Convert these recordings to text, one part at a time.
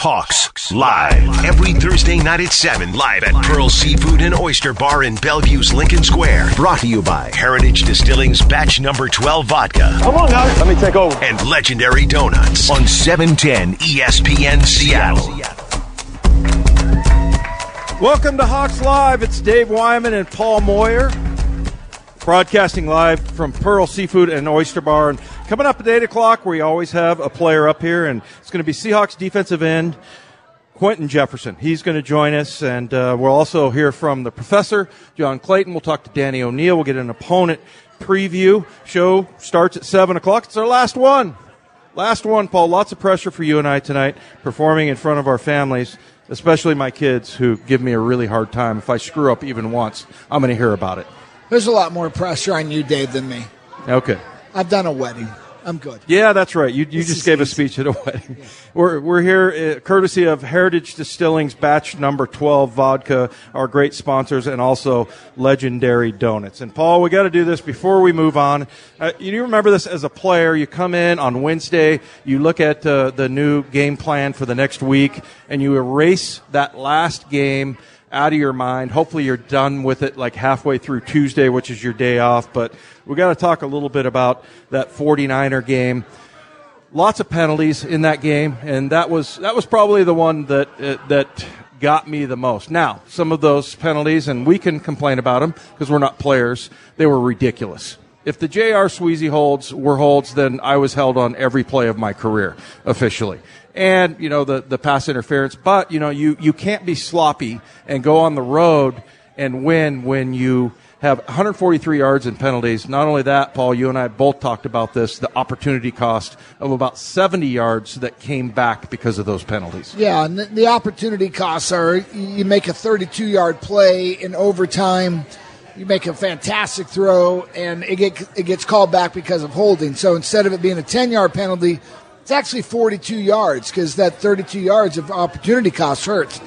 Hawks live every Thursday night at 7 live at Pearl Seafood and Oyster Bar in Bellevue's Lincoln Square. Brought to you by Heritage Distilling's batch number 12 vodka. Come on, guys. Let me take over. And Legendary Donuts on 710 ESPN Seattle. Welcome to Hawks Live. It's Dave Wyman and Paul Moyer broadcasting live from Pearl Seafood and Oyster Bar. And coming up at 8 o'clock, we always have a player up here, and it's going to be Seahawks defensive end Quinton Jefferson. He's going to join us, and uh, we'll also hear from the professor, John Clayton. We'll talk to Danny O'Neil. We'll get an opponent preview. Show starts at 7 o'clock. It's our last one. Last one, Paul. Lots of pressure for you and I tonight, performing in front of our families, especially my kids who give me a really hard time. If I screw up even once, I'm going to hear about it. There's a lot more pressure on you, Dave, than me. Okay. I've done a wedding. I'm good. Yeah, that's right. You, you just gave easy. a speech at a wedding. Yeah. We're, we're here uh, courtesy of Heritage Distilling's batch number 12 vodka, our great sponsors, and also legendary donuts. And Paul, we got to do this before we move on. Uh, you remember this as a player. You come in on Wednesday, you look at uh, the new game plan for the next week, and you erase that last game out of your mind. Hopefully, you're done with it like halfway through Tuesday, which is your day off. But we got to talk a little bit about that 49er game. Lots of penalties in that game, and that was that was probably the one that uh, that got me the most. Now, some of those penalties, and we can complain about them because we're not players. They were ridiculous. If the J.R. Sweezy holds were holds, then I was held on every play of my career officially and you know the the pass interference. But you know you you can't be sloppy and go on the road and win when you have 143 yards in penalties. Not only that, Paul, you and I both talked about this, the opportunity cost of about 70 yards that came back because of those penalties. Yeah, and the opportunity costs are you make a 32 yard play in overtime, you make a fantastic throw, and it, get, it gets called back because of holding. So instead of it being a 10 yard penalty, it's actually 42 yards because that 32 yards of opportunity cost hurts.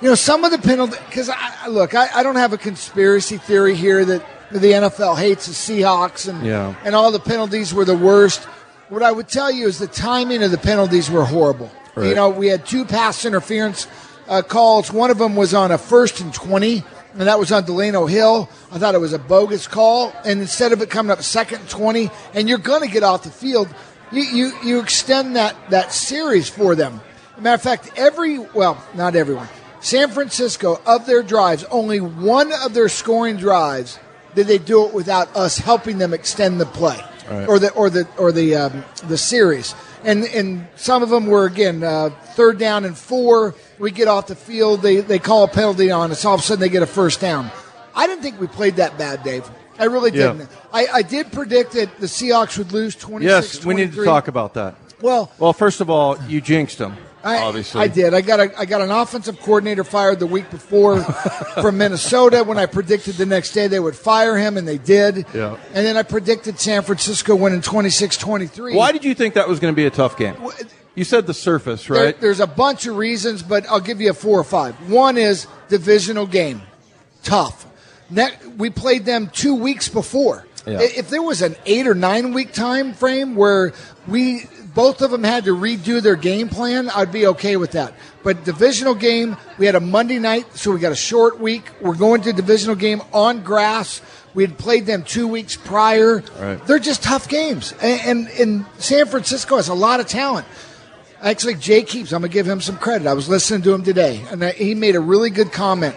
You know, some of the penalty, because I, look, I, I, don't have a conspiracy theory here that the NFL hates the Seahawks and, yeah. and all the penalties were the worst. What I would tell you is the timing of the penalties were horrible. Right. You know, we had two pass interference uh, calls. One of them was on a first and 20 and that was on Delano Hill. I thought it was a bogus call. And instead of it coming up second and 20, and you're going to get off the field, you, you, you extend that, that series for them. matter of fact, every, well, not everyone, San Francisco, of their drives, only one of their scoring drives did they do it without us helping them extend the play right. or the or the or the um, the series. And and some of them were again uh, third down and four. We get off the field, they they call a penalty on us. All of a sudden, they get a first down. I didn't think we played that bad, Dave. I really didn't. Yeah. I, I did predict that the Seahawks would lose 26 Yes, we need to talk about that. Well, well, first of all, you jinxed them. I, obviously, I did. I got a, I got an offensive coordinator fired the week before from Minnesota. When I predicted the next day they would fire him, and they did. Yeah. And then I predicted San Francisco winning 26-23. Why did you think that was going to be a tough game? You said the surface, right? There, there's a bunch of reasons, but I'll give you a four or five. One is divisional game, tough we played them two weeks before. Yeah. If there was an eight or nine week time frame where we both of them had to redo their game plan, I'd be okay with that. But divisional game, we had a Monday night, so we got a short week. We're going to divisional game on grass. We had played them two weeks prior. Right. They're just tough games, and, and, and San Francisco has a lot of talent. Actually, Jake Heaps, I'm gonna give him some credit. I was listening to him today, and uh, he made a really good comment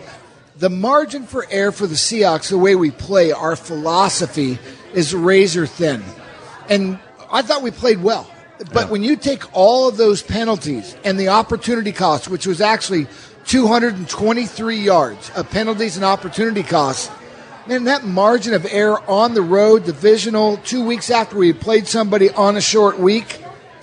the margin for error for the Seahawks, the way we play, our philosophy is razor thin. And I thought we played well. But yeah. when you take all of those penalties and the opportunity cost, which was actually 223 yards of penalties and opportunity costs, man, that margin of error on the road, divisional, two weeks after we played somebody on a short week,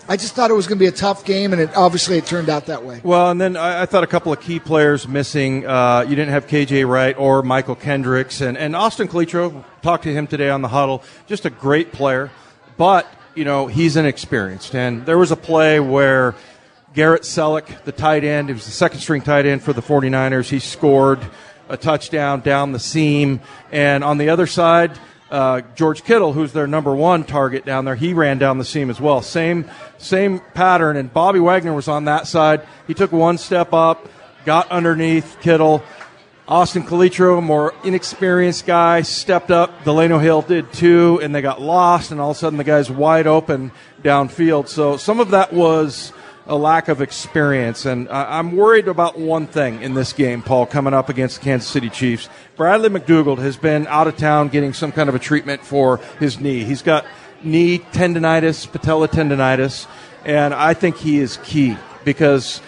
I just thought it was going to be a tough game, and it obviously it turned out that way. Well, and then I, I thought a couple of key players missing. Uh, you didn't have KJ Wright or Mychal Kendricks, and, and Austin Calitro. Talked to him today on the huddle. Just a great player, but you know he's inexperienced. And there was a play where Garrett Celek, the tight end, he was the second string tight end for the 49ers. He scored a touchdown down the seam, and on the other side uh, George Kittle, who's their number one target down there, he ran down the seam as well. Same same pattern, and Bobby Wagner was on that side. He took one step up, got underneath Kittle. Austin Calitro, more inexperienced guy, stepped up. Delano Hill did too, and they got lost, and all of a sudden the guy's wide open downfield. So some of that was a lack of experience. And I'm worried about one thing in this game, Paul, coming up against the Kansas City Chiefs. Bradley McDougald has been out of town getting some kind of a treatment for his knee. He's got knee tendonitis, patella tendonitis, and I think he is key because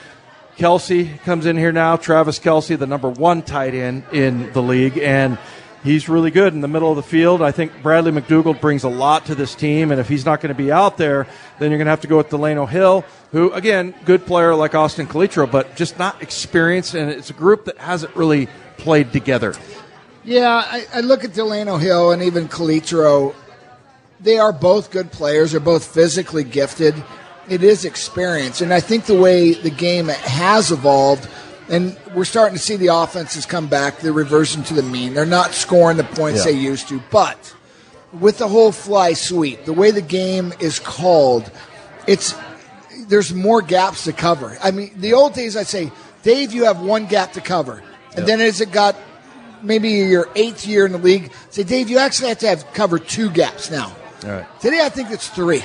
Kelce comes in here now. Travis Kelce, the number one tight end in the league, and he's really good in the middle of the field. I think Bradley McDougald brings a lot to this team, and if he's not going to be out there, then you're going to have to go with Delano Hill, who, again, good player like Austin Calitro, but just not experienced, and it's a group that hasn't really played together. Yeah, I, I look at Delano Hill and even Calitro. They are both good players. They're both physically gifted. It is experience, and I think the way the game has evolved – and we're starting to see the offenses come back. They're reversing to the mean. They're not scoring the points yeah. they used to. But with the whole fly sweep, the way the game is called, it's there's more gaps to cover. I mean, the old days I'd say, Dave, you have one gap to cover, and yep. then as it got maybe your eighth year in the league, say, Dave, you actually have to have cover two gaps now. Today, I think it's three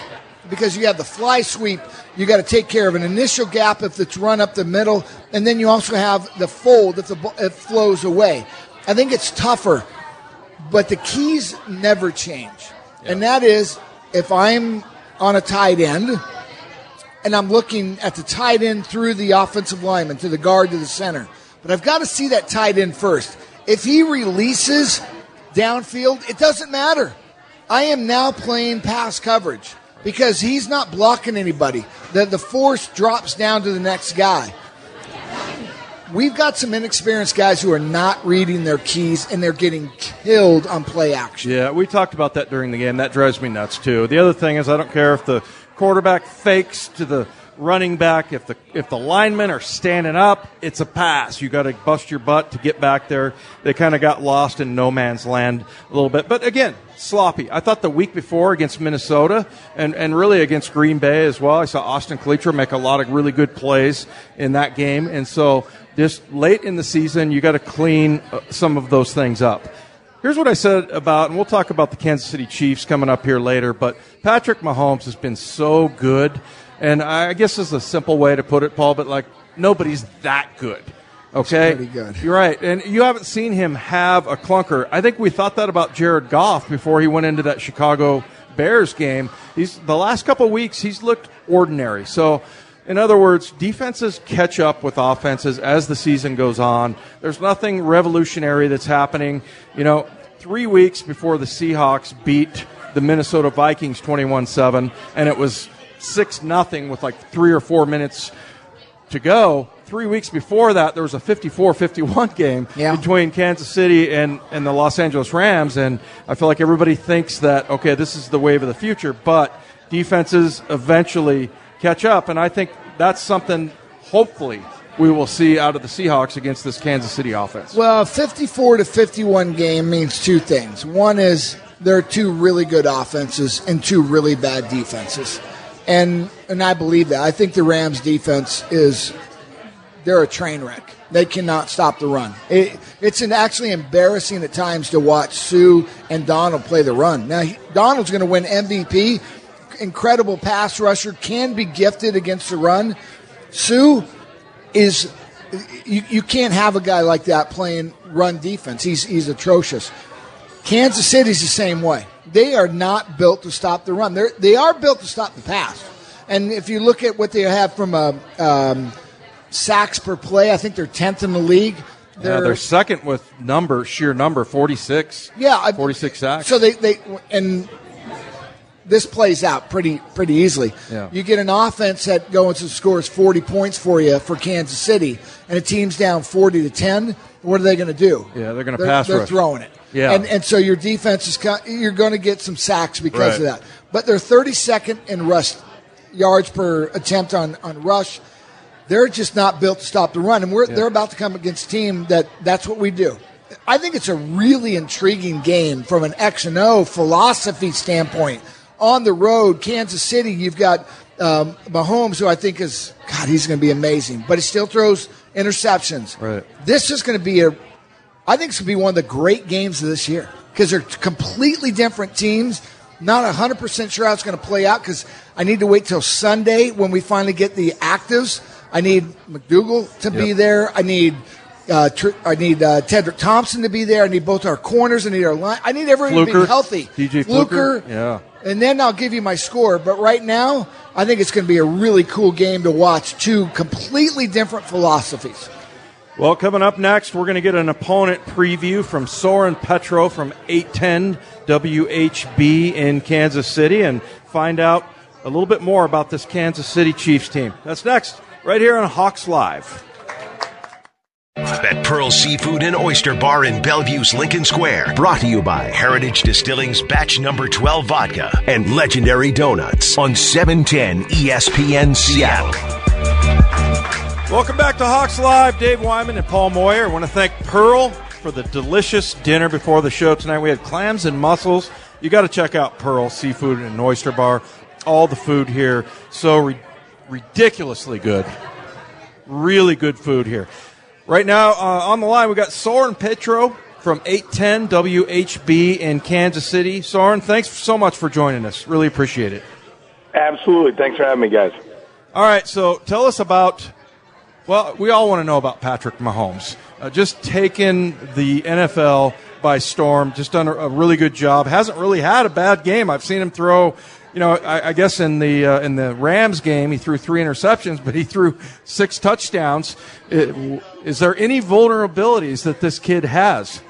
because you have the fly sweep. You got to take care of an initial gap if it's run up the middle, and then you also have the fold if the it flows away. I think it's tougher, but the keys never change, yep. and that is if I'm on a tight end and I'm looking at the tight end through the offensive lineman to the guard to the center, but I've got to see that tight end first. If he releases downfield, it doesn't matter. I am now playing pass coverage because he's not blocking anybody. The, the force drops down to the next guy. We've got some inexperienced guys who are not reading their keys and they're getting killed on play action. Yeah, we talked about that during the game. That drives me nuts too. The other thing is I don't care if the quarterback fakes to the running back. If the if the linemen are standing up, it's a pass. You got to bust your butt to get back there. They kind of got lost in no man's land a little bit. But again, sloppy. I thought the week before against Minnesota and, and really against Green Bay as well, I saw Austin Calitro make a lot of really good plays in that game. And so just late in the season, you got to clean uh, some of those things up. Here's what I said about, and we'll talk about the Kansas City Chiefs coming up here later, but Patrick Mahomes has been so good and I guess this is a simple way to put it, Paul, but like nobody's that good. Okay, pretty good. You're right, and you haven't seen him have a clunker. I think we thought that about Jared Goff before he went into that Chicago Bears game. He's the last couple of weeks he's looked ordinary. So, in other words, defenses catch up with offenses as the season goes on. There's nothing revolutionary that's happening. You know, three weeks before the Seahawks beat the Minnesota Vikings 21-7, and it was six nothing with like three or four minutes to go. Three weeks before that, there was a 54-51 game yeah. between Kansas City and, and the Los Angeles Rams, and I feel like everybody thinks that okay, this is the wave of the future, but defenses eventually catch up, and I think that's something. Hopefully, we will see out of the Seahawks against this Kansas City offense. Well, 54 to 51 game means two things. One is there are two really good offenses and two really bad defenses and and I believe that. I think the Rams defense is they're a train wreck. They cannot stop the run. It, it's an actually embarrassing at times to watch Suh and Donald play the run. Now he, Donald's going to win MVP. Incredible pass rusher, can be gifted against the run. Suh is you, you can't have a guy like that playing run defense. He's he's atrocious. Kansas City's the same way they are not built to stop the run. They're, they are built to stop the pass. And if you look at what they have from a um, sacks per play, I think they're tenth in the league. They're, yeah, they're second with number sheer number forty six. Yeah, forty six sacks. So they they and this plays out pretty pretty easily. Yeah. You get an offense that goes and scores forty points for you for Kansas City, and a team's down forty to ten. What are they going to do? Yeah, they're going to pass. They're rush. throwing it. Yeah. And, and so your defense is, you're going to get some sacks because right. of that. But they're 32nd in rush yards per attempt on, on rush. They're just not built to stop the run. And we're, yeah. they're about to come against a team that that's what we do. I think it's a really intriguing game from an X and O philosophy standpoint. On the road, Kansas City, you've got um, Mahomes, who I think is God, he's going to be amazing, but he still throws interceptions. Right. This is going to be a, I think it's going to be one of the great games of this year because they're completely different teams. Not 100% sure how it's going to play out because I need to wait till Sunday when we finally get the actives. I need McDougald to yep. be there. I need uh, tr- I need uh, Tedric Thompson to be there. I need both our corners. I need our line. I need everyone Fluker, to be healthy. DJ Fluker. Fluker. Yeah. And then I'll give you my score. But right now, I think it's going to be a really cool game to watch. Two completely different philosophies. Well, coming up next, we're going to get an opponent preview from Soren Petro from 810 WHB in Kansas City and find out a little bit more about this Kansas City Chiefs team. That's next, right here on Hawks Live. At Pearl Seafood and Oyster Bar in Bellevue's Lincoln Square. Brought to you by Heritage Distilling's Batch Number 12 Vodka and Legendary Donuts on 710 ESPN Seattle. Welcome back to Hawks Live. Dave Wyman and Paul Moyer. I want to thank Pearl for the delicious dinner before the show tonight. We had clams and mussels. You got to check out Pearl Seafood and Oyster Bar. All the food here so re- ridiculously good. Really good food here. Right now uh, on the line we got Soren Petro from 810 WHB in Kansas City. Soren, thanks so much for joining us. Really appreciate it. Absolutely. Thanks for having me, guys. All right, so tell us about well, we all want to know about Patrick Mahomes. Uh, just taken the NFL by storm, just done a, really good job. Hasn't really had a bad game. I've seen him throw. You know, I, I guess in the uh, in the Rams game, he threw three interceptions, but he threw six touchdowns. It, is there any vulnerabilities that this kid has?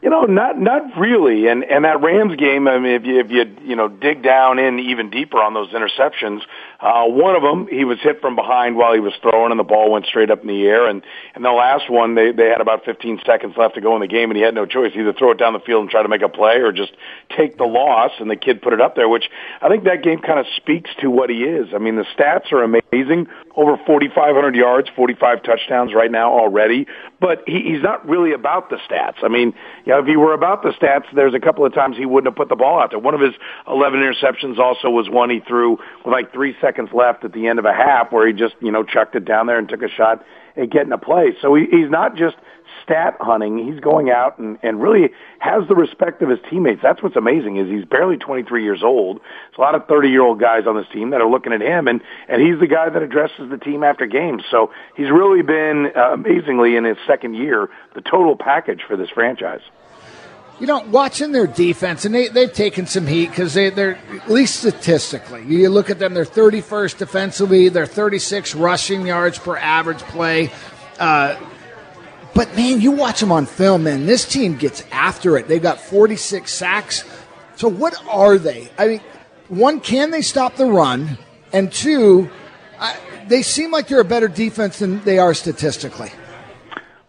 You know, not not really. And and that Rams game, I mean, if you if you you know dig down in even deeper on those interceptions, uh, one of them, he was hit from behind while he was throwing, and the ball went straight up in the air. And and the last one, they they had about 15 seconds left to go in the game, and he had no choice either throw it down the field and try to make a play, or just take the loss. And the kid put it up there, which I think that game kind of speaks to what he is. I mean, the stats are amazing, over 4,500 yards, 45 touchdowns right now already. But he, he's not really about the stats. I mean, you know, if he were about the stats, there's a couple of times he wouldn't have put the ball out there. One of his 11 interceptions also was one he threw with like three seconds seconds left at the end of a half where he just, you know, chucked it down there and took a shot at getting a play. So he, he's not just stat hunting. He's going out and, and really has the respect of his teammates. That's what's amazing is he's barely 23 years old. There's a lot of 30 year old guys on this team that are looking at him and, and he's the guy that addresses the team after games. So he's really been uh, amazingly in his second year, the total package for this franchise you know, watching their defense, and they, they've taken some heat because they, they're, at least statistically, you look at them, they're 31st defensively, they're 36 rushing yards per average play. Uh, but man, you watch them on film, man, this team gets after it. They've got 46 sacks. So what are they? I mean, one, can they stop the run? And two, I, they seem like they're a better defense than they are statistically.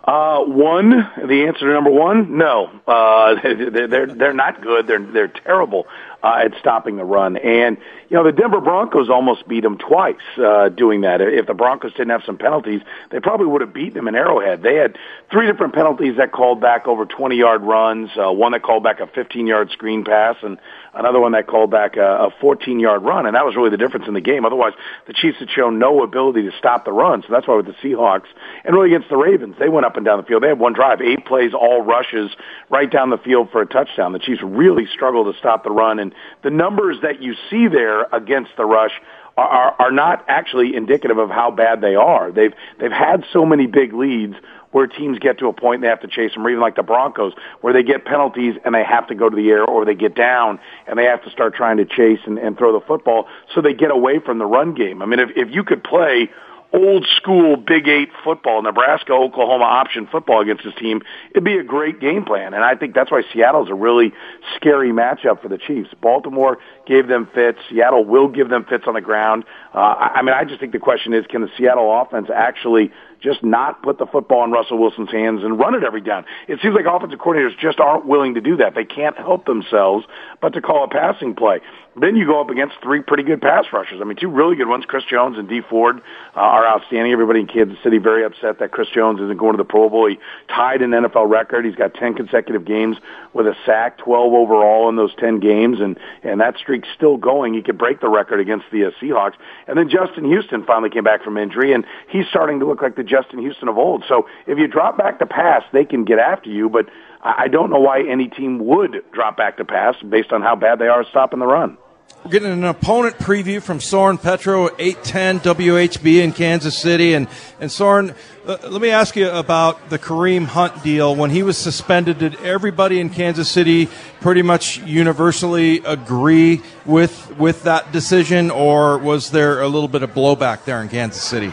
Uh, one, the answer to number one, no. Uh, they're, they're not good. They're, they're terrible, uh, at stopping the run. And, you know, the Denver Broncos almost beat them twice, uh, doing that. If the Broncos didn't have some penalties, they probably would have beaten them in Arrowhead. They had three different penalties that called back over 20 yard runs, uh, one that called back a 15 yard screen pass, and another one that called back a, a 14 yard run, and that was really the difference in the game. Otherwise, the Chiefs had shown no ability to stop the run, so that's why with the Seahawks and really against the Ravens, they went up and down the field. They had one drive, eight plays, all rushes right down the field for a touchdown. The Chiefs really struggled to stop the run, and the numbers that you see there against the rush are, are not actually indicative of how bad they are. They've they've had so many big leads where teams get to a point and they have to chase them, or even like the Broncos, where they get penalties and they have to go to the air, or they get down and they have to start trying to chase and, and throw the football, so they get away from the run game. I mean, if if you could play old school Big Eight football, Nebraska, Oklahoma option football against this team, it'd be a great game plan. And I think that's why Seattle's a really scary matchup for the Chiefs. Baltimore gave them fits. Seattle will give them fits on the ground. Uh, I mean, I just think the question is, can the Seattle offense actually just not put the football in Russell Wilson's hands and run it every down. It seems like offensive coordinators just aren't willing to do that. They can't help themselves but to call a passing play. Then you go up against three pretty good pass rushers. I mean, two really good ones, Chris Jones and Dee Ford, uh, are outstanding. Everybody in Kansas City very upset that Chris Jones isn't going to the Pro Bowl. He tied an NFL record. He's got 10 consecutive games with a sack, 12 overall in those 10 games, and, and that streak's still going. He could break the record against the uh, Seahawks. And then Justin Houston finally came back from injury, and he's starting to look like the Justin Houston of old. So if you drop back to pass, they can get after you, but I don't know why any team would drop back to pass based on how bad they are stopping the run. We're getting an opponent preview from Soren Petro, 810 WHB in Kansas City. And, and Soren, uh, let me ask you about the Kareem Hunt deal. When he was suspended, did everybody in Kansas City pretty much universally agree with, with that decision, or was there a little bit of blowback there in Kansas City?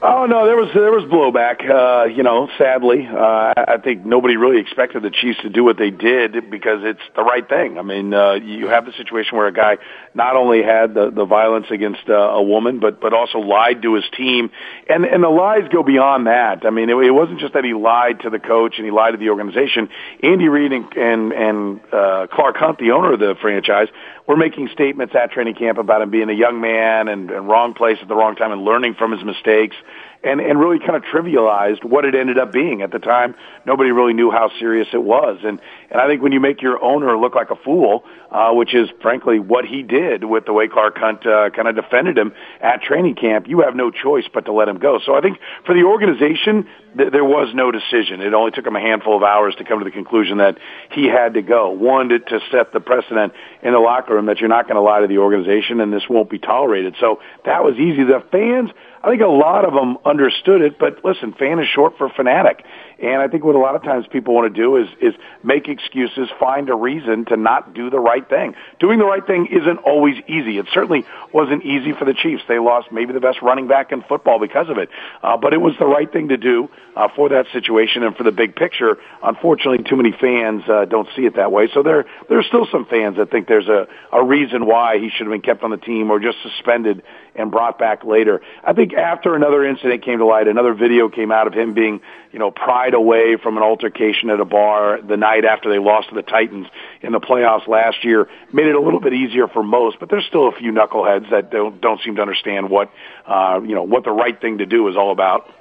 Oh no, there was there was blowback. Uh, you know, sadly, uh, I think nobody really expected the Chiefs to do what they did because it's the right thing. I mean, uh, you have the situation where a guy not only had the the violence against uh, a woman, but but also lied to his team, and and the lies go beyond that. I mean, it, it wasn't just that he lied to the coach and he lied to the organization. Andy Reid and and, and uh, Clark Hunt, the owner of the franchise, were making statements at training camp about him being a young man and, and wrong place at the wrong time and learning from his mistakes and, and really kind of trivialized what it ended up being. At the time, nobody really knew how serious it was. And, and I think when you make your owner look like a fool, uh, which is frankly what he did with the way Clark Hunt uh, kind of defended him at training camp, you have no choice but to let him go. So I think for the organization, th- there was no decision. It only took him a handful of hours to come to the conclusion that he had to go. One, to, to set the precedent in the locker room that you're not going to lie to the organization and this won't be tolerated. So that was easy. The fans, I think a lot of them understood it, but listen, fan is short for fanatic. And I think what a lot of times people want to do is, is make excuses, find a reason to not do the right thing. Doing the right thing isn't always easy. It certainly wasn't easy for the Chiefs. They lost maybe the best running back in football because of it. Uh, but it was the right thing to do uh, for that situation and for the big picture. Unfortunately, too many fans uh, don't see it that way. So there, there's still some fans that think there's a, a reason why he should have been kept on the team or just suspended and brought back later. I think after another incident came to light, another video came out of him being, you know, away from an altercation at a bar the night after they lost to the Titans in the playoffs last year, made it a little bit easier for most, but there's still a few knuckleheads that don't don't seem to understand what, uh, you know, what the right thing to do is all about.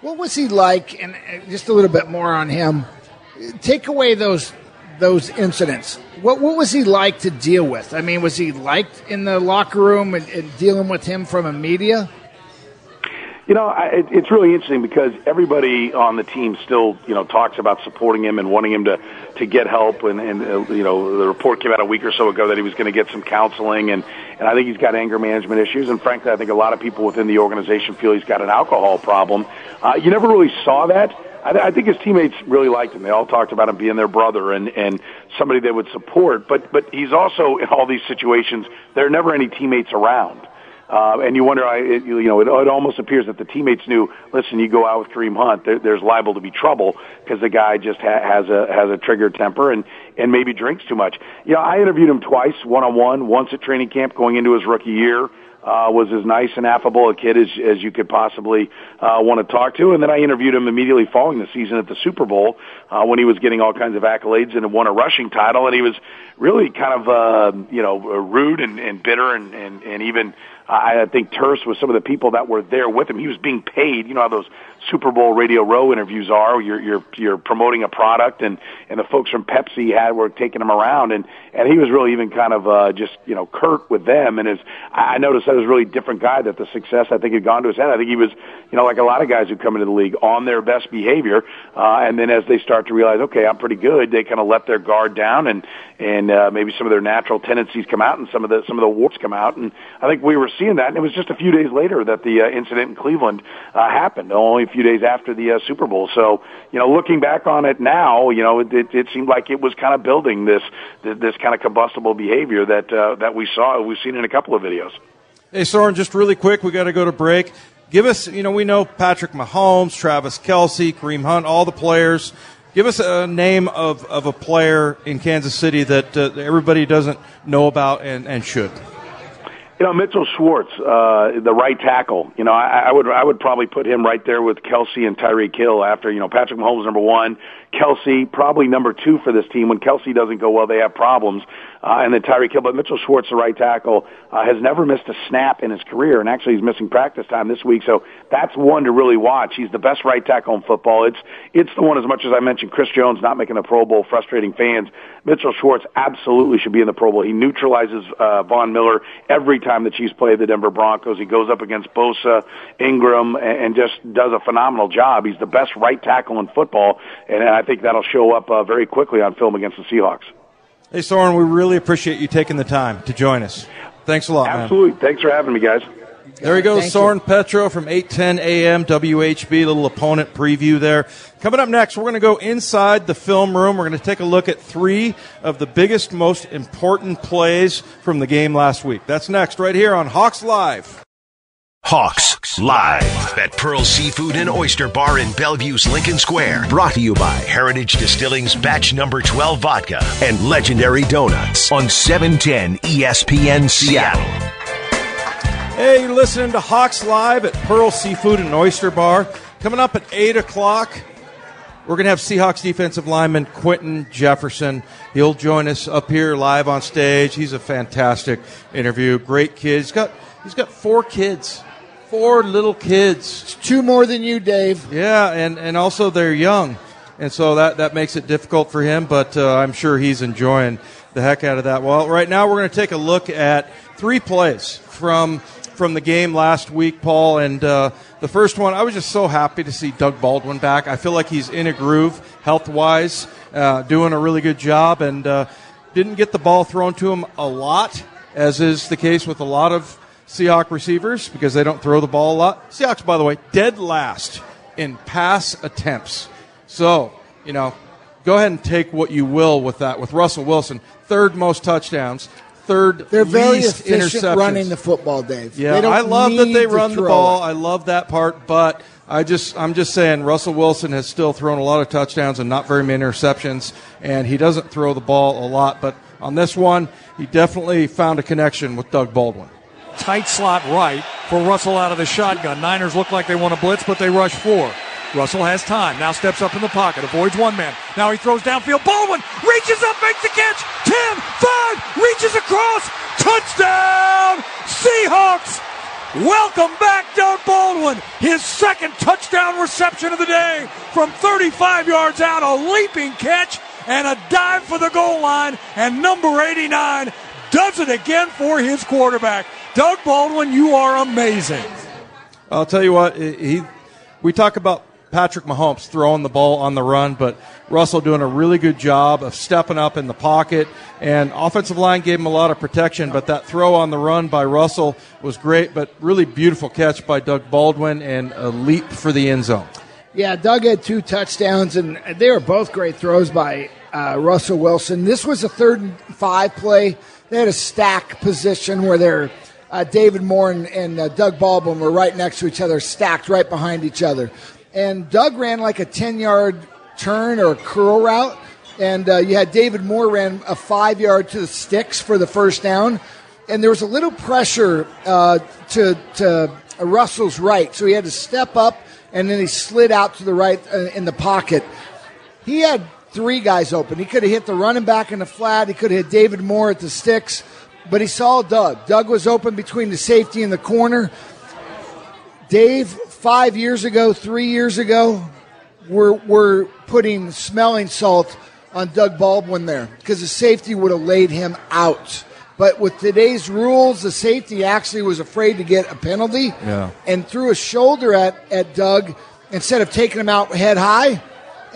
What was he like? And just a little bit more on him. Take away those those incidents. What what was he like to deal with? I mean, was he liked in the locker room and, and dealing with him from a media? You know, I, it, it's really interesting because everybody on the team still, you know, talks about supporting him and wanting him to to get help. And, and uh, you know, the report came out a week or so ago that he was going to get some counseling, and and I think he's got anger management issues. And frankly, I think a lot of people within the organization feel he's got an alcohol problem. Uh, you never really saw that. I, I think his teammates really liked him. They all talked about him being their brother and and somebody they would support. But but he's also in all these situations. There are never any teammates around. Uh, and you wonder, I, it, you know, it, it almost appears that the teammates knew. Listen, you go out with Kareem Hunt, there, there's liable to be trouble because the guy just ha- has a has a triggered temper and and maybe drinks too much. You know, I interviewed him twice, one on one, once at training camp going into his rookie year. Uh, was as nice and affable a kid as, as you could possibly uh, want to talk to. And then I interviewed him immediately following the season at the Super Bowl uh, when he was getting all kinds of accolades and won a rushing title. And he was really kind of, uh, you know, rude and, and bitter and, and, and even I think terse with some of the people that were there with him. He was being paid. You know how those Super Bowl Radio Row interviews are. You're you're you're promoting a product, and and the folks from Pepsi had were taking him around, and and he was really even kind of uh, just you know curt with them. And his I noticed that was a really different guy. That the success I think had gone to his head. I think he was you know like a lot of guys who come into the league on their best behavior, uh, and then as they start to realize, okay, I'm pretty good, they kind of let their guard down, and and uh, maybe some of their natural tendencies come out, and some of the some of the warts come out. And I think we were seeing that, and it was just a few days later that the uh, incident in Cleveland uh, happened, only a few days after the uh, Super Bowl. So, you know, looking back on it now, you know, it, it, it seemed like it was kind of building this this kind of combustible behavior that uh, that we saw, we've seen in a couple of videos. Hey, Soren, just really quick, we got to go to break. Give us, you know, we know Patrick Mahomes, Travis Kelce, Kareem Hunt, all the players. Give us a name of, of a player in Kansas City that uh, everybody doesn't know about and, and should. You know, Mitchell Schwartz, uh, the right tackle. You know, I, I would I would probably put him right there with Kelce and Tyreek Hill after you know Patrick Mahomes number one, Kelce probably number two for this team. When Kelce doesn't go well, they have problems uh, and then Tyreek Hill. But Mitchell Schwartz, the right tackle, uh, has never missed a snap in his career, and actually he's missing practice time this week. So that's one to really watch. He's the best right tackle in football. It's it's the one as much as I mentioned Chris Jones not making the Pro Bowl, frustrating fans. Mitchell Schwartz absolutely should be in the Pro Bowl. He neutralizes uh, Von Miller every time the Chiefs play the Denver Broncos. He goes up against Bosa, Ingram, and, and just does a phenomenal job. He's the best right tackle in football, and I think that'll show up uh, very quickly on film against the Seahawks. Hey, Soren, we really appreciate you taking the time to join us. Thanks a lot, Absolutely. Man. Thanks for having me, guys. There he goes, Thank Soren you. Petro from 810 AM WHB, little opponent preview there. Coming up next, we're going to go inside the film room. We're going to take a look at three of the biggest, most important plays from the game last week. That's next, right here on Hawks Live. Hawks Live at Pearl Seafood and Oyster Bar in Bellevue's Lincoln Square. Brought to you by Heritage Distilling's Batch Number 12 Vodka and Legendary Donuts on 710 ESPN Seattle. Hey, you're listening to Hawks Live at Pearl Seafood and Oyster Bar. Coming up at 8 o'clock, we're going to have Seahawks defensive lineman Quinton Jefferson. He'll join us up here live on stage. He's a fantastic interview. Great kid. He's got, he's got four kids four little kids. It's two more than you, Dave. Yeah, and, and also they're young. And so that, that makes it difficult for him, but uh, I'm sure he's enjoying the heck out of that. Well, right now we're going to take a look at three plays from from the game last week, Paul. And uh, the first one, I was just so happy to see Doug Baldwin back. I feel like he's in a groove health wise, uh, doing a really good job, and uh, didn't get the ball thrown to him a lot, as is the case with a lot of Seahawk receivers because they don't throw the ball a lot. Seahawks, by the way, dead last in pass attempts. So, you know, go ahead and take what you will with that. With Russell Wilson, third most touchdowns, third They're very least efficient running the football, Dave. Yeah, I love that they run the ball. It. I love that part, but I just I'm just saying Russell Wilson has still thrown a lot of touchdowns and not very many interceptions, and he doesn't throw the ball a lot. But on this one, he definitely found a connection with Doug Baldwin tight slot right for Russell out of the shotgun. Niners look like they want to blitz, but they rush four. Russell has time. Now steps up in the pocket, avoids one man. Now he throws downfield. Baldwin reaches up, makes the catch. 10, 5, reaches across. Touchdown, Seahawks. Welcome back, Doug Baldwin. His second touchdown reception of the day from 35 yards out. A leaping catch and a dive for the goal line. And number 89 does it again for his quarterback. Doug Baldwin, you are amazing. I'll tell you what, he, we talk about Patrick Mahomes throwing the ball on the run, but Russell doing a really good job of stepping up in the pocket. And offensive line gave him a lot of protection, but that throw on the run by Russell was great, but really beautiful catch by Doug Baldwin and a leap for the end zone. Yeah, Doug had two touchdowns, and they were both great throws by uh, Russell Wilson. This was a third and five play. They had a stack position where they're uh, David Moore and, and uh, Doug Baldwin were right next to each other, stacked right behind each other. And Doug ran like a 10 yard turn or curl route. And uh, you had David Moore ran a five yard to the sticks for the first down. And there was a little pressure uh, to, to Russell's right. So he had to step up and then he slid out to the right uh, in the pocket. He had three guys open. He could have hit the running back in the flat. He could have hit David Moore at the sticks but he saw Doug. Doug was open between the safety and the corner. Dave, five years ago, three years ago, we're, we're putting smelling salt on Doug Baldwin there because the safety would have laid him out. But with today's rules, the safety actually was afraid to get a penalty yeah. and threw a shoulder at, at Doug instead of taking him out head high.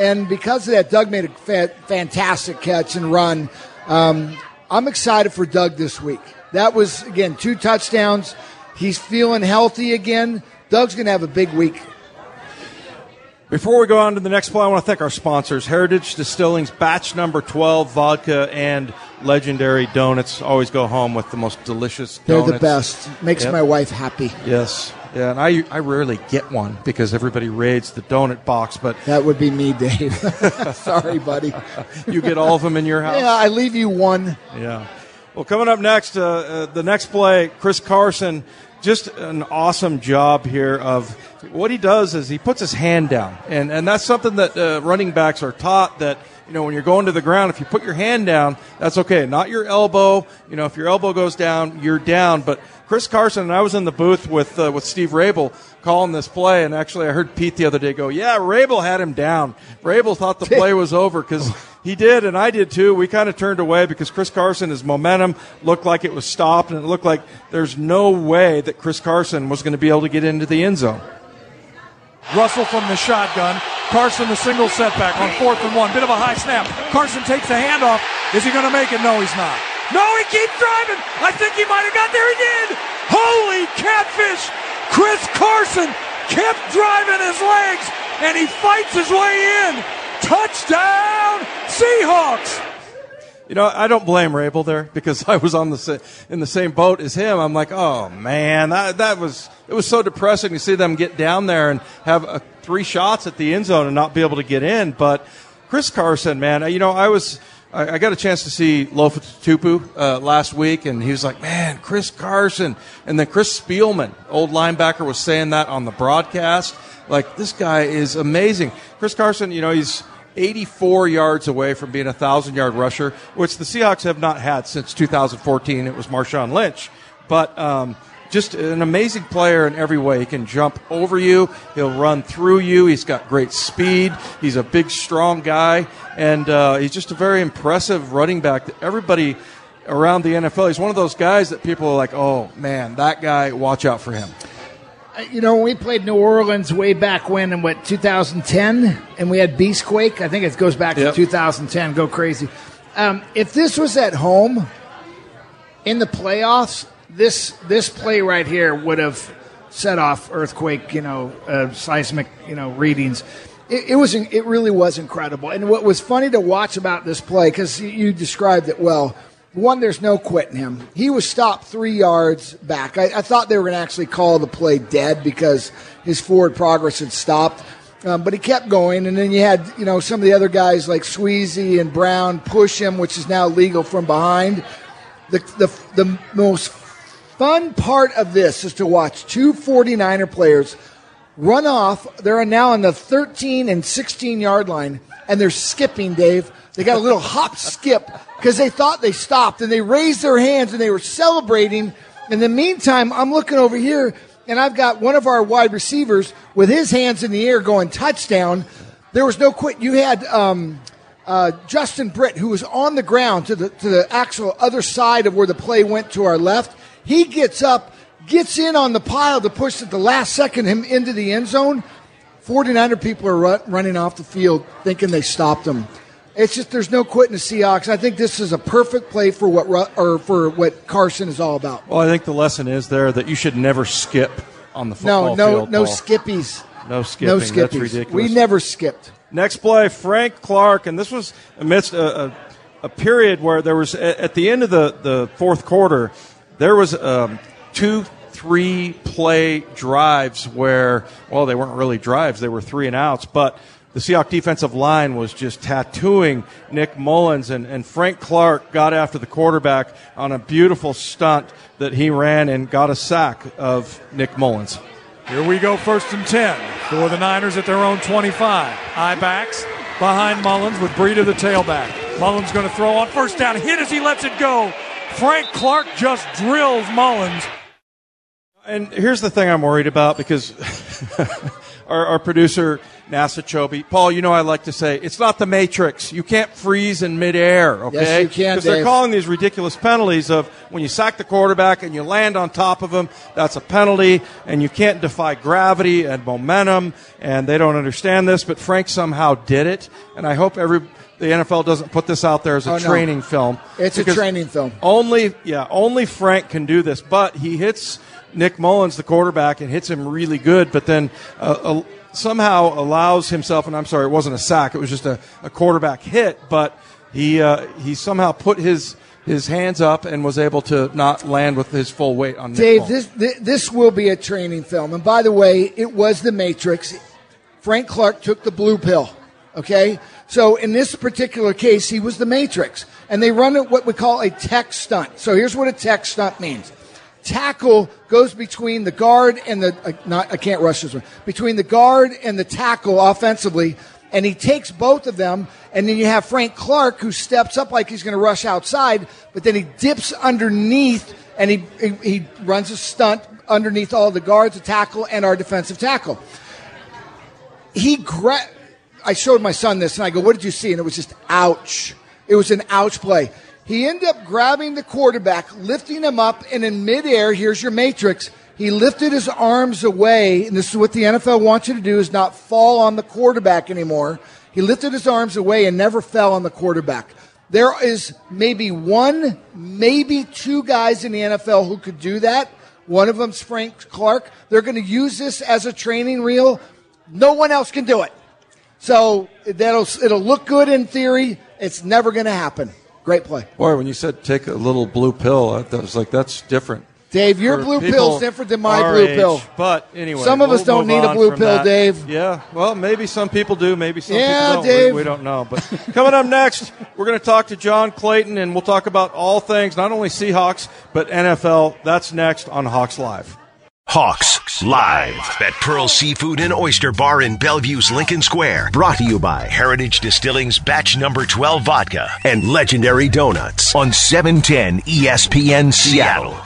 And because of that, Doug made a fa- fantastic catch and run. Um, I'm excited for Doug this week. That was, again, two touchdowns. He's feeling healthy again. Doug's going to have a big week. Before we go on to the next play, I want to thank our sponsors Heritage Distilling's batch number 12 vodka and legendary donuts. Always go home with the most delicious donuts. They're the best. Makes yep. my wife happy. Yes. Yeah, and I I rarely get one because everybody raids the donut box, but that would be me, Dave. Sorry, buddy. you get all of them in your house. Yeah, I leave you one. Yeah. Well, coming up next, uh, uh, the next play, Chris Carson, just an awesome job here of what he does is he puts his hand down, and and that's something that uh, running backs are taught that you know when you're going to the ground, if you put your hand down, that's okay, not your elbow. You know, if your elbow goes down, you're down, but Chris Carson and I was in the booth with uh, with Steve Raible calling this play, and actually I heard Pete the other day go, "Yeah, Raible had him down. Raible thought the play was over because he did, and I did too. We kind of turned away because Chris Carson, his momentum looked like it was stopped, and it looked like there's no way that Chris Carson was going to be able to get into the end zone." Russell from the shotgun. Carson the single setback on fourth and one. Bit of a high snap. Carson takes the handoff. Is he going to make it? No, he's not. No, he keeps driving. I think he might have got there. He did. Holy catfish. Chris Carson kept driving his legs and he fights his way in. Touchdown, Seahawks. You know, I don't blame Raible there because I was on the in the same boat as him. I'm like, oh man, that that was it was so depressing to see them get down there and have uh, three shots at the end zone and not be able to get in. But Chris Carson, man, you know, I was I, got a chance to see Lofa Tatupu uh, last week, and he was like, "Man, Chris Carson," and then Chris Spielman, old linebacker, was saying that on the broadcast. Like, this guy is amazing. Chris Carson, you know, he's 84 yards away from being a thousand yard rusher, which the Seahawks have not had since 2014. It was Marshawn Lynch, but. Um, just an amazing player in every way. He can jump over you. He'll run through you. He's got great speed. He's a big, strong guy, and uh, he's just a very impressive running back. That everybody around the NFL, he's one of those guys that people are like, "Oh man, that guy! Watch out for him." Uh, You know, when we played New Orleans way back when in what 2010, and we had Beastquake. I think it goes back Yep. to 2010. Go crazy. Um, if this was at home in the playoffs, this this play right here would have set off earthquake, you know, uh, seismic, you know, readings. It, it was it really was incredible. And what was funny to watch about this play because you described it well. One, there's no quitting him. He was stopped three yards back. I, I thought they were going to actually call the play dead because his forward progress had stopped. Um, but he kept going, and then you had you know some of the other guys like Sweezy and Brown push him, which is now legal from behind. The the the most fun part of this is to watch two 49er players run off. They're now on the 13 and 16 yard line, and they're skipping, Dave. They got a little hop skip because they thought they stopped, and they raised their hands and they were celebrating. In the meantime, I'm looking over here, and I've got one of our wide receivers with his hands in the air going touchdown. There was no quit. You had um, uh, Justin Britt, who was on the ground to the to the actual other side of where the play went to our left. He gets up, gets in on the pile to push at the last second him into the end zone. 49er people are run, running off the field thinking they stopped him. It's just there's no quitting the Seahawks. I think this is a perfect play for what or for what Carson is all about. Well, I think the lesson is there that you should never skip on the No, football no, field. no Paul. skippies. No skipping. No That's skippies. ridiculous. We never skipped. Next play, Frank Clark, and this was amidst a, a, a period where there was at at the end of the, the fourth quarter, there was um, two, three play drives where, well, they weren't really drives; they were three and outs, but. The Seahawks defensive line was just tattooing Nick Mullens, and, and Frank Clark got after the quarterback on a beautiful stunt that he ran and got a sack of Nick Mullens. Here we go, first and 10 for the Niners at their own 25. Eye backs behind Mullens with Breida the tailback. Mullens going to throw on first down, hit as he lets it go. Frank Clark just drills Mullens. And here's the thing I'm worried about because our, our producer, NASA Chobe, Paul, you know I like to say, it's not the Matrix. You can't freeze in midair, okay? Yes, you can, Because they're calling these ridiculous penalties of when you sack the quarterback and you land on top of him, that's a penalty, and you can't defy gravity and momentum, and they don't understand this, but Frank somehow did it, and I hope every the NFL doesn't put this out there as a Oh, no. training film. It's a training film. Only, yeah, only Frank can do this. But he hits Nick Mullens, the quarterback, and hits him really good. But then uh, uh, somehow allows himself, and I'm sorry, it wasn't a sack; it was just a, a quarterback hit. But he uh, he somehow put his his hands up and was able to not land with his full weight on Nick Dave, Mullens. this, this this will be a training film. And by the way, it was the Matrix. Frank Clark took the blue pill. Okay, so in this particular case, he was the Matrix, and they run what we call a tech stunt. So here's what a tech stunt means. Tackle goes between the guard and the uh, not I can't rush this one between the guard and the tackle offensively, and he takes both of them, and then you have Frank Clark who steps up like he's going to rush outside, but then he dips underneath and he, he, he runs a stunt underneath all the guards, the tackle, and our defensive tackle. He gra- I showed my son this, and I go, "What did you see?" And it was just ouch. It was an ouch play. He ended up grabbing the quarterback, lifting him up, and in midair, here's your matrix. He lifted his arms away, and this is what the NFL wants you to do: is not fall on the quarterback anymore. He lifted his arms away and never fell on the quarterback. There is maybe one, maybe two guys in the NFL who could do that. One of them's Frank Clark. They're going to use this as a training reel. No one else can do it. So that'll it'll look good in theory. It's never going to happen. Great play. Boy, when you said take a little blue pill, I was like, that's different. Dave, your blue pill is different than my blue age. pill. But anyway, some of we'll us don't need a blue pill, that. Dave. Yeah, well, maybe some people do. Maybe some yeah, people don't. Dave. We, we don't know. But coming up next, we're going to talk to John Clayton, and we'll talk about all things, not only Seahawks but NFL. That's next on Hawks Live. Hawks Live at Pearl Seafood and Oyster Bar in Bellevue's Lincoln Square. Brought to you by Heritage Distilling's Batch Number 12 Vodka and Legendary Donuts on 710 ESPN Seattle.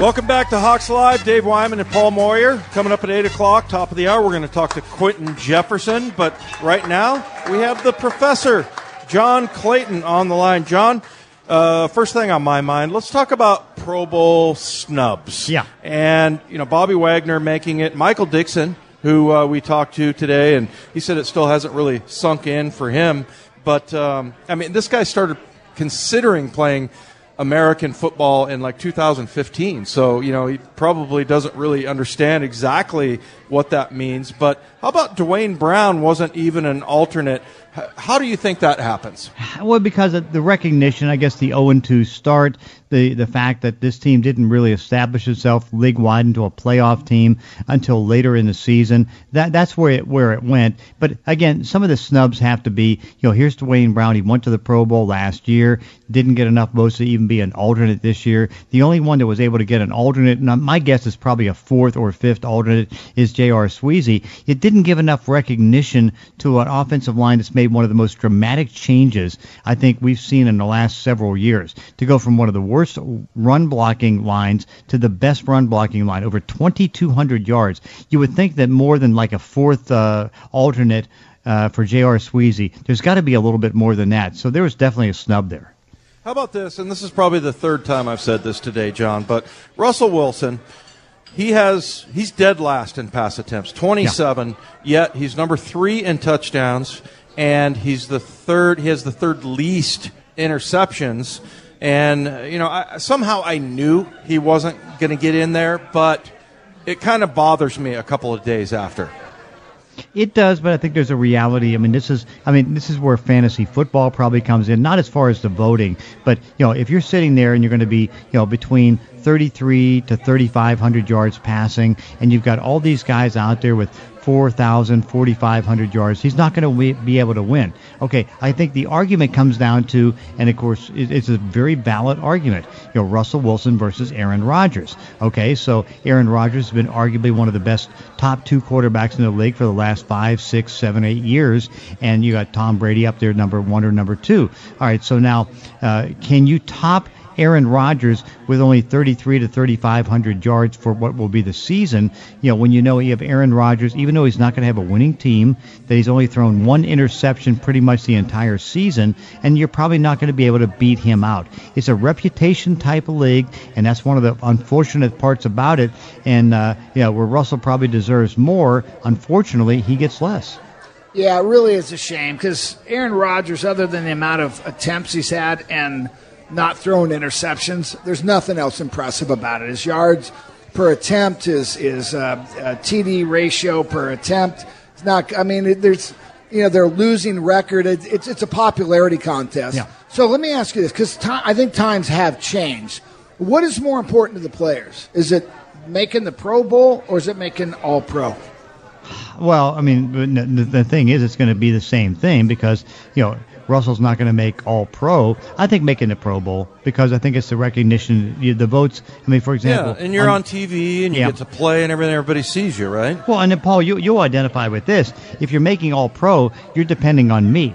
Welcome back to Hawks Live. Dave Wyman and Paul Moyer coming up at 8 o'clock, top of the hour. We're going to talk to Quentin Jefferson. But right now, we have the professor, John Clayton, on the line. John, uh, first thing on my mind, let's talk about Pro Bowl snubs. Yeah. And, you know, Bobby Wagner making it, Michael Dickson, who uh, we talked to today, and he said it still hasn't really sunk in for him. But, um, I mean, this guy started considering playing American football in like 2015. So, you know, he probably doesn't really understand exactly what that means. But how about Duane Brown wasn't even an alternate? How do you think that happens? Well, because of the recognition, I guess the 0 2 start, the, the fact that this team didn't really establish itself league wide into a playoff team until later in the season. That that's where it where it went. But again, some of the snubs have to be, you know, here's Duane Brown. He went to the Pro Bowl last year, didn't get enough votes to even be an alternate this year. The only one that was able to get an alternate, and my guess is probably a fourth or fifth alternate, is J.R. Sweezy. It didn't give enough recognition to an offensive line that's made one of the most dramatic changes I think we've seen in the last several years. To go from one of the worst run blocking lines to the best run blocking line, over 2,200 yards. You would think that more than like a fourth uh, alternate uh, for J.R. Sweezy, there's got to be a little bit more than that. So there was definitely a snub there. How about this? And this is probably the third time I've said this today, John, but Russell Wilson. He has he's dead last in pass attempts, 27. Yeah. Yet he's number 3 in touchdowns and he's the third he has the third least interceptions and, you know, I, somehow I knew he wasn't going to get in there, but it kind of bothers me a couple of days after. It does, but I think there's a reality. I mean, this is, I mean, this is where fantasy football probably comes in. Not as far as the voting, but you know, if you're sitting there and you're going to be, you know, between 33 to 3,500 yards passing, and you've got all these guys out there with 4,000, 4,500 yards. He's not going to be able to win. Okay, I think the argument comes down to, and of course, it's a very valid argument. You know, Russell Wilson versus Aaron Rodgers. Okay, so Aaron Rodgers has been arguably one of the best top two quarterbacks in the league for the last five, six, seven, eight years, and you got Tom Brady up there, number one or number two. All right, so now, uh, can you top Aaron Rodgers with only 33 to 3,500 yards for what will be the season, you know, when you know you have Aaron Rodgers, even though he's not going to have a winning team, that he's only thrown one interception pretty much the entire season, and you're probably not going to be able to beat him out. It's a reputation type of league, and that's one of the unfortunate parts about it. And, uh, yeah, where Russell probably deserves more, unfortunately, he gets less. Yeah, it really is a shame because Aaron Rodgers, other than the amount of attempts he's had and – not throwing interceptions. There's nothing else impressive about it. His yards per attempt, his his uh, uh, TD ratio per attempt. It's not. I mean, it, there's you know their losing record. It, it's it's a popularity contest. Yeah. So let me ask you this, because I think times have changed. What is more important to the players? Is it making the Pro Bowl or is it making All Pro? Well, I mean, the, the thing is, it's going to be the same thing because you know Russell's not going to make All Pro. I think making the Pro Bowl because I think it's the recognition, you, the votes. I mean, for example, yeah, and you're on, TV and you Yeah. get to play and everything. Everybody sees you, right? Well, and then Paul, you you'll identify with this. If you're making All Pro, you're depending on me.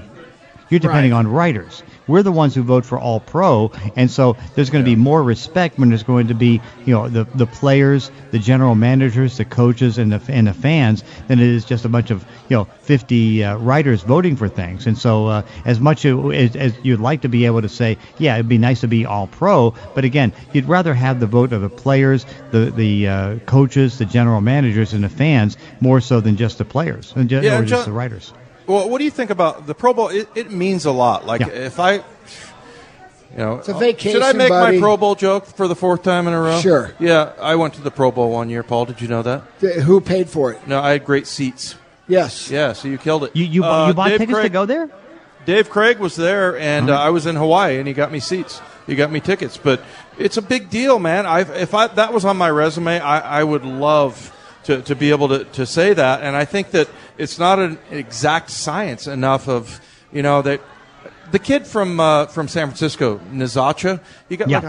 You're depending Right. on writers. We're the ones who vote for All Pro, and so there's going to be more respect when there's going to be, you know, the the players, the general managers, the coaches, and the and the fans than it is just a bunch of you know 50 uh, writers voting for things. And so, uh, as much as, as you'd like to be able to say, yeah, it'd be nice to be All Pro, but again, you'd rather have the vote of the players, the the uh, coaches, the general managers, and the fans more so than just the players and ju- Yeah, or just John- the writers. Well, what do you think about the Pro Bowl? It, it means a lot. Like Yeah. if I, you know, It's a vacation, should I make buddy. my Pro Bowl joke for the fourth time in a row? Sure. Yeah, I went to the Pro Bowl one year. Paul, did you know that? Th- Who paid for it? No, I had great seats. Yes. Yeah, so you killed it. You you, Uh, you bought Dave tickets to go there? Dave Craig was there, and uh, I was in Hawaii, and he got me seats. He got me tickets, but it's a big deal, man. I if I that was on my resume, I, I would love to, to be able to, to say that, and I think that it's not an exact science enough of you know that. The kid from uh, from San Francisco, Nzeocha, he got Yeah. like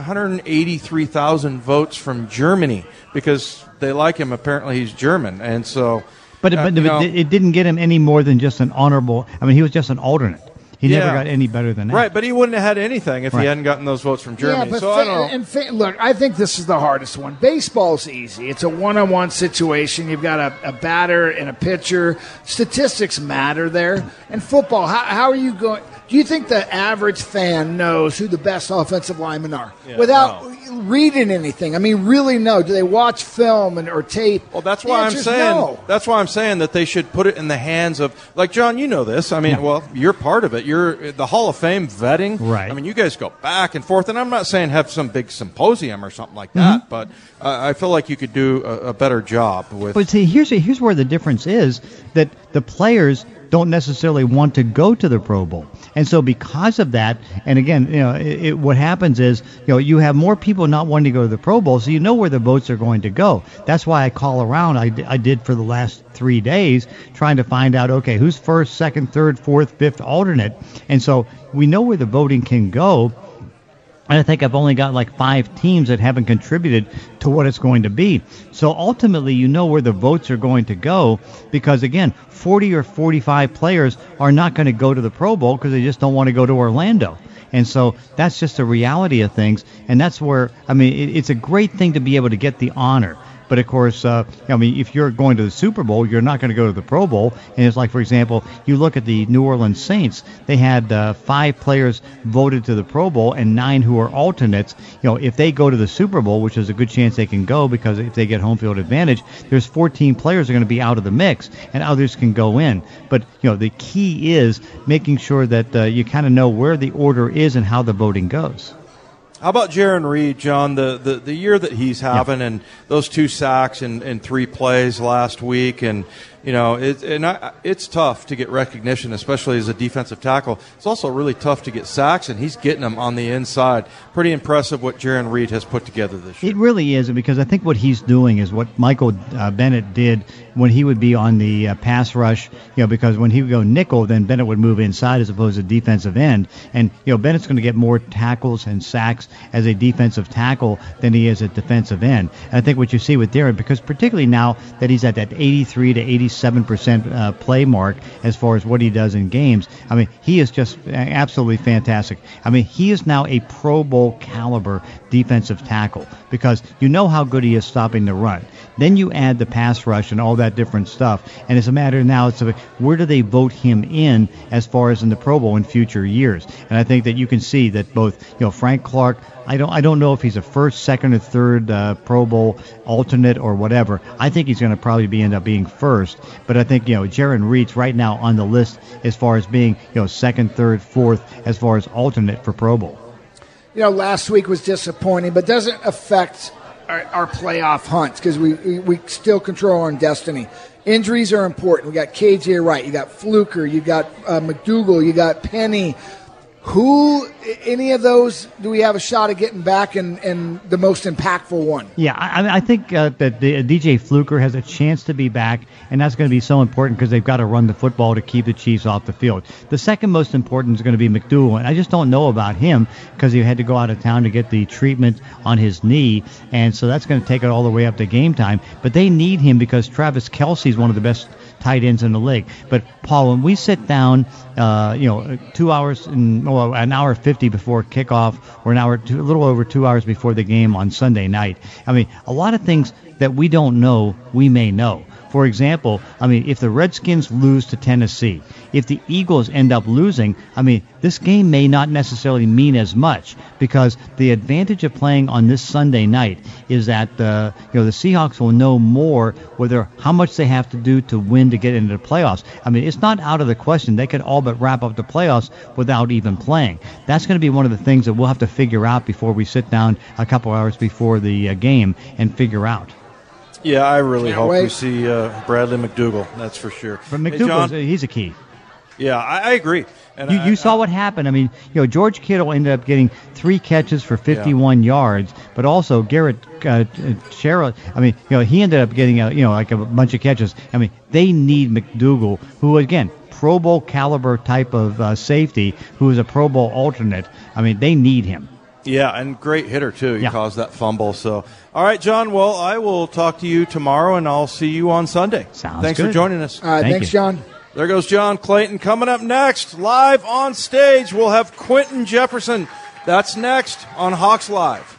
183,000 votes from Germany because they like him. Apparently, he's German, and so. But, uh, but, but know- it didn't get him any more than just an honorable. I mean, he was just an alternate. He never got any better than that. Right, but he wouldn't have had anything if Right. he hadn't gotten those votes from Germany. Yeah, but so fa- I don't know. and fa- look, I think this is the hardest one. Baseball's easy. It's a one-on-one situation. You've got a, a batter and a pitcher. Statistics matter there. And football, how, how are you going? Do you think the average fan knows who the best offensive linemen are without reading anything? I mean, really no. Do they watch film and or tape? Well, that's why I'm saying no. that's why I'm saying that they should put it in the hands of like John. You know this. I mean, well, you're part of it. You're the Hall of Fame vetting. Right. I mean, you guys go back and forth, and I'm not saying have some big symposium or something like Mm-hmm. that, but uh, I feel like you could do a, a better job with. But see, here's here's where the difference is that the players don't necessarily want to go to the Pro Bowl, and so because of that, and again, you know, it, it, what happens is, you know, you have more people not wanting to go to the Pro Bowl, so you know where the votes are going to go. That's why I call around. I, did for the last three days, trying to find out, okay, who's first, second, third, fourth, fifth alternate, and so we know where the voting can go. And I think I've only got like five teams that haven't contributed to what it's going to be. So ultimately, you know where the votes are going to go because, again, 40 or 45 players are not going to go to the Pro Bowl because they just don't want to go to Orlando. And so that's just the reality of things. And that's where, I mean, it, it's a great thing to be able to get the honor. But of course, uh, I mean, if you're going to the Super Bowl, you're not going to go to the Pro Bowl. And it's like, for example, you look at the New Orleans Saints. They had uh, five players voted to the Pro Bowl and nine who are alternates. You know, if they go to the Super Bowl, which is a good chance they can go because if they get home field advantage, there's 14 players are going to be out of the mix, and others can go in. But you know, the key is making sure that uh, you kind of know where the order is and how the voting goes. How about Jarran Reed, John? The, the, the year that he's having, and those two sacks and, and three plays last week, and you know, it, and I, it's tough to get recognition, especially as a defensive tackle. It's also really tough to get sacks, and he's getting them on the inside. Pretty impressive what Jarran Reed has put together this year. It really is because I think what he's doing is what Michael uh, Bennett did when he would be on the uh, pass rush. You know, because when he would go nickel, then Bennett would move inside as opposed to defensive end, and you know Bennett's going to get more tackles and sacks as a defensive tackle than he is at defensive end. And I think what you see with Darren, because particularly now that he's at that 83 to 87 percent uh, play mark as far as what he does in games, I mean he is just absolutely fantastic. I mean he is now a Pro Bowl caliber defensive tackle because you know how good he is stopping the run. Then you add the pass rush and all that different stuff, and it's a matter now. It's a, where do they vote him in as far as in the Pro Bowl in future years? And I think that you can see that both you know Frank Clark. I don't I don't know if he's a first, second, or third uh, Pro Bowl alternate or whatever. I think he's going to probably be end up being first. But I think you know Jarran Reed's right now on the list as far as being you know second, third, fourth as far as alternate for Pro Bowl. you know, last week was disappointing, but doesn't affect our, our playoff hunts because we, we we still control our own destiny. Injuries are important. We got KJ Wright, you got Fluker, you got uh, McDougald, you got Penny. Who, any of those, do we have a shot of getting back and, and the most impactful one? Yeah, I, I think uh, that the, uh, DJ Fluker has a chance to be back, and that's going to be so important because they've got to run the football to keep the Chiefs off the field. The second most important is going to be McDougald, and I just don't know about him because he had to go out of town to get the treatment on his knee, and so that's going to take it all the way up to game time. But they need him because Travis Kelce is one of the best tight ends in the league. But Paul, when we sit down, uh, you know, two hours and well, an hour fifty before kickoff, or an hour, two, a little over two hours before the game on Sunday night. I mean, a lot of things that we don't know, we may know. For example, I mean, if the Redskins lose to Tennessee, if the Eagles end up losing, I mean, this game may not necessarily mean as much because the advantage of playing on this Sunday night is that the you know the Seahawks will know more whether how much they have to do to win to get into the playoffs. I mean, it's not out of the question they could all but wrap up the playoffs without even playing. That's going to be one of the things that we'll have to figure out before we sit down a couple hours before the uh, game and figure out. Yeah, I really Can't hope wait. we see uh, Bradley McDougald. That's for sure. But McDougald, John, he's a key. yeah, I, I agree. And You, I- you saw I- what happened. I mean, you know, George Kittle ended up getting three catches for 51 yards, but also Garrett uh, Sherrill. I mean, you know, he ended up getting a, you know like a bunch of catches. I mean, they need McDougald, who again, Pro Bowl caliber type of uh, safety, who is a Pro Bowl alternate. I mean, they need him. Yeah, and great hitter too. He Yeah. caused that fumble. So, all right, John. Well, I will talk to you tomorrow, and I'll see you on Sunday. Sounds Thanks for joining us. All right, Thank thanks, you. John. There goes John Clayton. Coming up next, live on stage, we'll have Quentin Jefferson. That's next on Hawks Live.